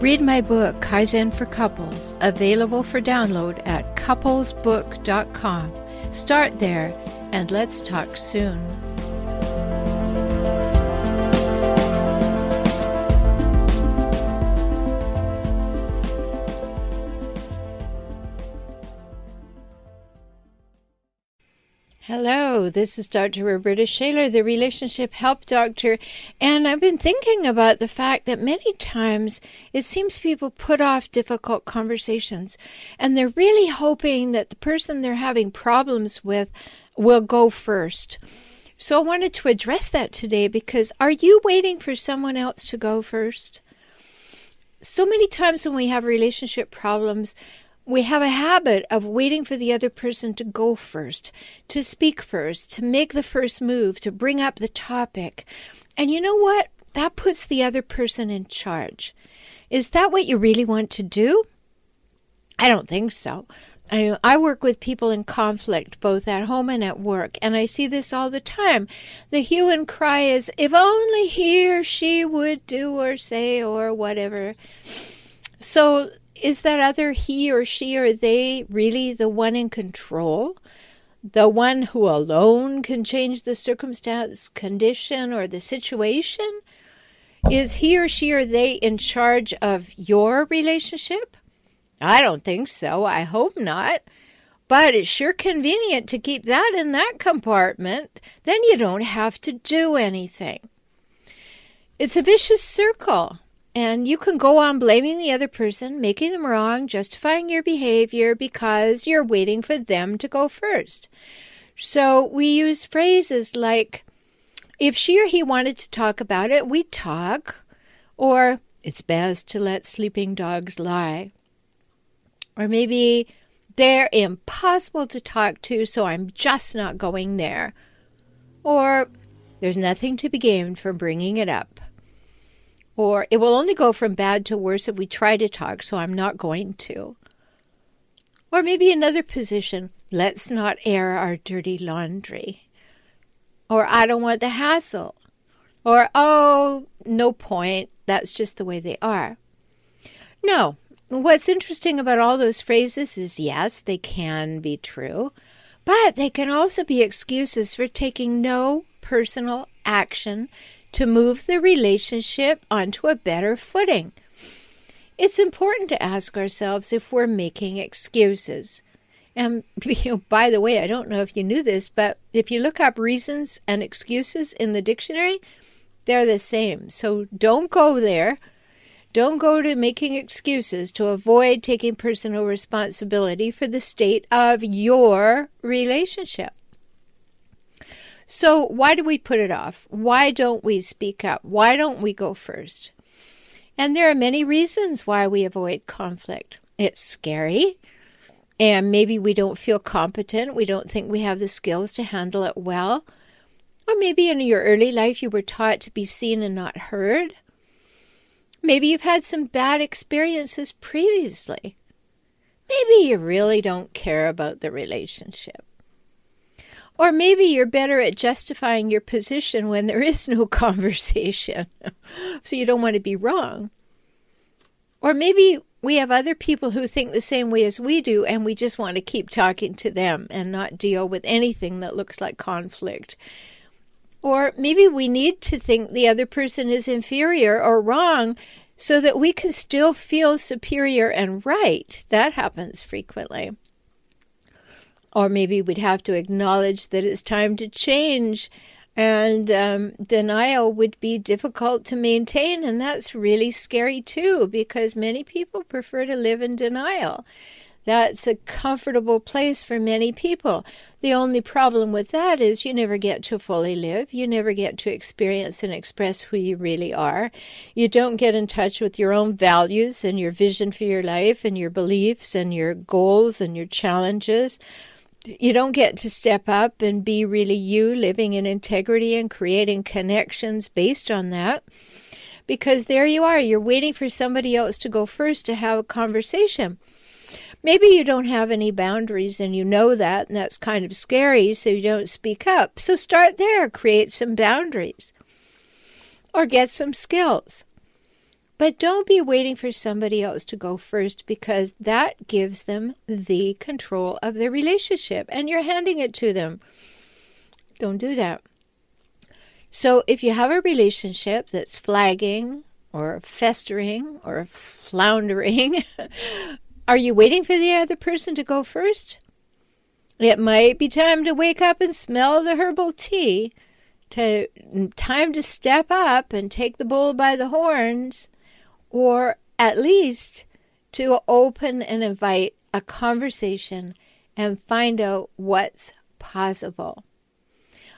Read my book, Kaizen for Couples, available for download at couplesbook.com. Start there, and let's talk soon. Hello, this is Dr. Roberta Shaler, the Relationship Help Doctor, and I've been thinking about the fact that many times it seems people put off difficult conversations and they're really hoping that the person they're having problems with will go first. So I wanted to address that today because are you waiting for someone else to go first? So many times when we have relationship problems, we have a habit of waiting for the other person to go first, to speak first, to make the first move, to bring up the topic. And you know what? That puts the other person in charge. Is that what you really want to do? I don't think so. I, I work with people in conflict, both at home and at work, and I see this all the time. The hue and cry is, if only he or she would do or say or whatever. So is that other he or she or they really the one in control? The one who alone can change the circumstance, condition, or the situation? Is he or she or they in charge of your relationship? I don't think so. I hope not. But it's sure convenient to keep that in that compartment. Then you don't have to do anything. It's a vicious circle. And you can go on blaming the other person, making them wrong, justifying your behavior because you're waiting for them to go first. So we use phrases like, if she or he wanted to talk about it, we'd talk. Or, it's best to let sleeping dogs lie. Or maybe, they're impossible to talk to, so I'm just not going there. Or, there's nothing to be gained from bringing it up. Or it will only go from bad to worse if we try to talk, so I'm not going to. Or maybe another position let's not air our dirty laundry. Or I don't want the hassle. Or oh, no point, that's just the way they are. No, what's interesting about all those phrases is yes, they can be true, but they can also be excuses for taking no personal action to move the relationship onto a better footing. It's important to ask ourselves if we're making excuses. And [LAUGHS] you know, by the way, I don't know if you knew this, but if you look up reasons and excuses in the dictionary, they're the same. So don't go there. Don't go to making excuses to avoid taking personal responsibility for the state of your relationship. So, why do we put it off? Why don't we speak up? Why don't we go first? And there are many reasons why we avoid conflict. It's scary, and maybe we don't feel competent. We don't think we have the skills to handle it well. Or maybe in your early life you were taught to be seen and not heard. Maybe you've had some bad experiences previously. Maybe you really don't care about the relationship. Or maybe you're better at justifying your position when there [LAUGHS] is no conversation, [LAUGHS] so you don't want to be wrong. Or maybe we have other people who think the same way as we do, and we just want to keep talking to them and not deal with anything that looks like conflict. Or maybe we need to think the other person is inferior or wrong so that we can still feel superior and right. That happens frequently. Or maybe we'd have to acknowledge that it's time to change. And um, denial would be difficult to maintain. And that's really scary too, because many people prefer to live in denial. That's a comfortable place for many people. The only problem with that is you never get to fully live. You never get to experience and express who you really are. You don't get in touch with your own values and your vision for your life and your beliefs and your goals and your challenges you don't get to step up and be really you, living in integrity and creating connections based on that. Because there you are, you're waiting for somebody else to go first to have a conversation. Maybe you don't have any boundaries and you know that, and that's kind of scary, so you don't speak up. So start there, create some boundaries, or get some skills. But don't be waiting for somebody else to go first because that gives them the control of the relationship and you're handing it to them. Don't do that. So if you have a relationship that's flagging or festering or floundering, [LAUGHS] are you waiting for the other person to go first? It might be time to wake up and smell the herbal tea. To time to step up and take the bull by the horns, or at least to open and invite a conversation and find out what's possible.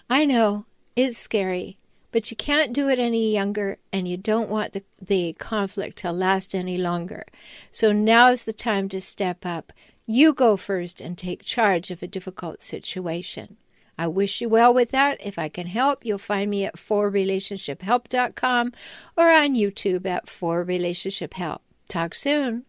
I know it's scary, but you can't do it any younger and you don't want the, the conflict to last any longer. So now's the time to step up. You go first and take charge of a difficult situation. I wish you well with that. If I can help, you'll find me at 4relationshiphelp.com or on YouTube at For Relationship Help. Talk soon.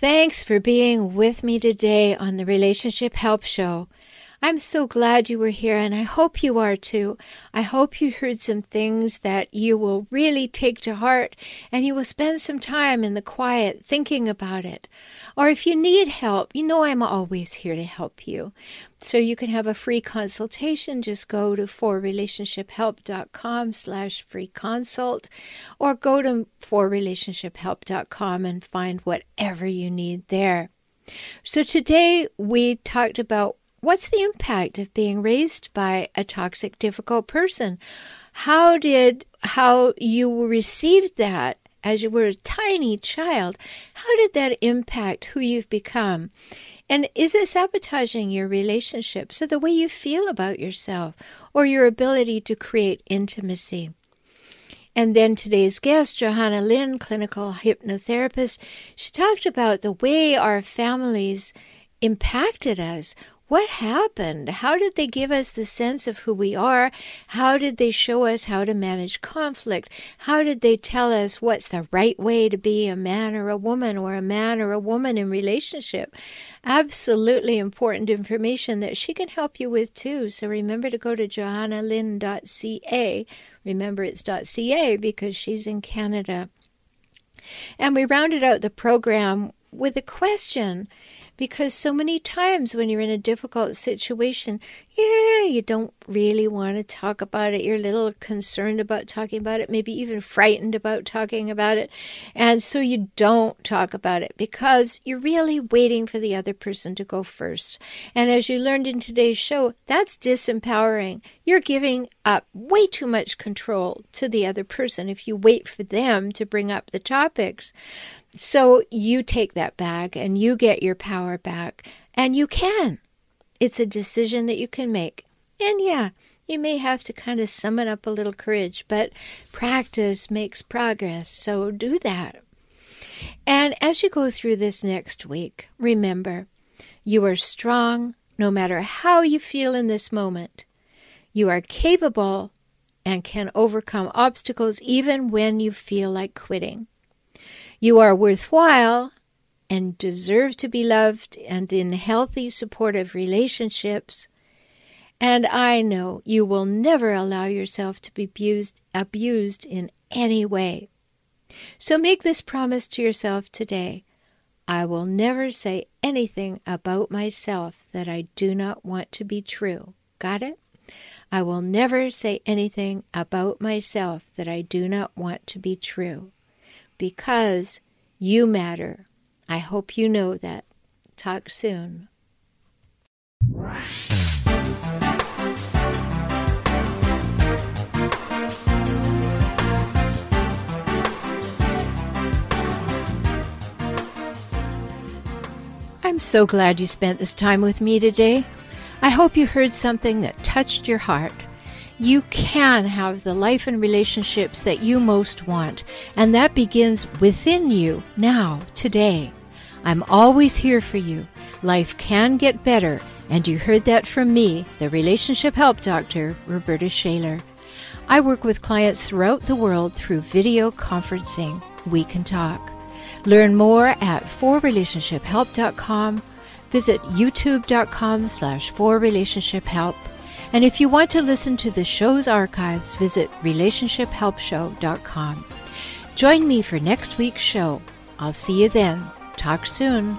Thanks for being with me today on the Relationship Help Show. I'm so glad you were here, and I hope you are too. I hope you heard some things that you will really take to heart, and you will spend some time in the quiet thinking about it. Or if you need help, you know I'm always here to help you. So you can have a free consultation. Just go to 4relationshiphelp.com slash free consult, or go to 4relationshiphelp.com and find whatever you need there. So today we talked about what's the impact of being raised by a toxic, difficult person? How did how you received that as you were a tiny child? How did that impact who you've become? And is it sabotaging your relationships or the way you feel about yourself or your ability to create intimacy? And then today's guest, Johanna Lynn, clinical hypnotherapist, she talked about the way our families impacted us, what happened? How did they give us the sense of who we are? How did they show us how to manage conflict? How did they tell us what's the right way to be a man or a woman or a man or a woman in relationship? Absolutely important information that she can help you with too. So remember to go to johannalynn.ca. Remember it's .ca because she's in Canada. And we rounded out the program with a question because so many times when you're in a difficult situation, yeah, you don't really want to talk about it. You're a little concerned about talking about it, maybe even frightened about talking about it. And so you don't talk about it because you're really waiting for the other person to go first. And as you learned in today's show, that's disempowering. You're giving up way too much control to the other person if you wait for them to bring up the topics. So you take that back and you get your power back, and you can. It's a decision that you can make. And yeah, you may have to kind of summon up a little courage, but practice makes progress, so do that. And as you go through this next week, remember you are strong no matter how you feel in this moment. You are capable and can overcome obstacles even when you feel like quitting. You are worthwhile and deserve to be loved and in healthy, supportive relationships. And I know you will never allow yourself to be abused, abused in any way. So make this promise to yourself today. I will never say anything about myself that I do not want to be true. Got it? I will never say anything about myself that I do not want to be true because you matter. I hope you know that. Talk soon. I'm so glad you spent this time with me today. I hope you heard something that touched your heart you can have the life and relationships that you most want, and that begins within you now, today. I'm always here for you. Life can get better, and you heard that from me, the relationship help doctor, Roberta Shaler. I work with clients throughout the world through video conferencing. We can talk. Learn more at 4relationshiphelp.com. Visit youtube.com slash forrelationshiphelp and if you want to listen to the show's archives, visit relationshiphelpshow.com. Join me for next week's show. I'll see you then. Talk soon.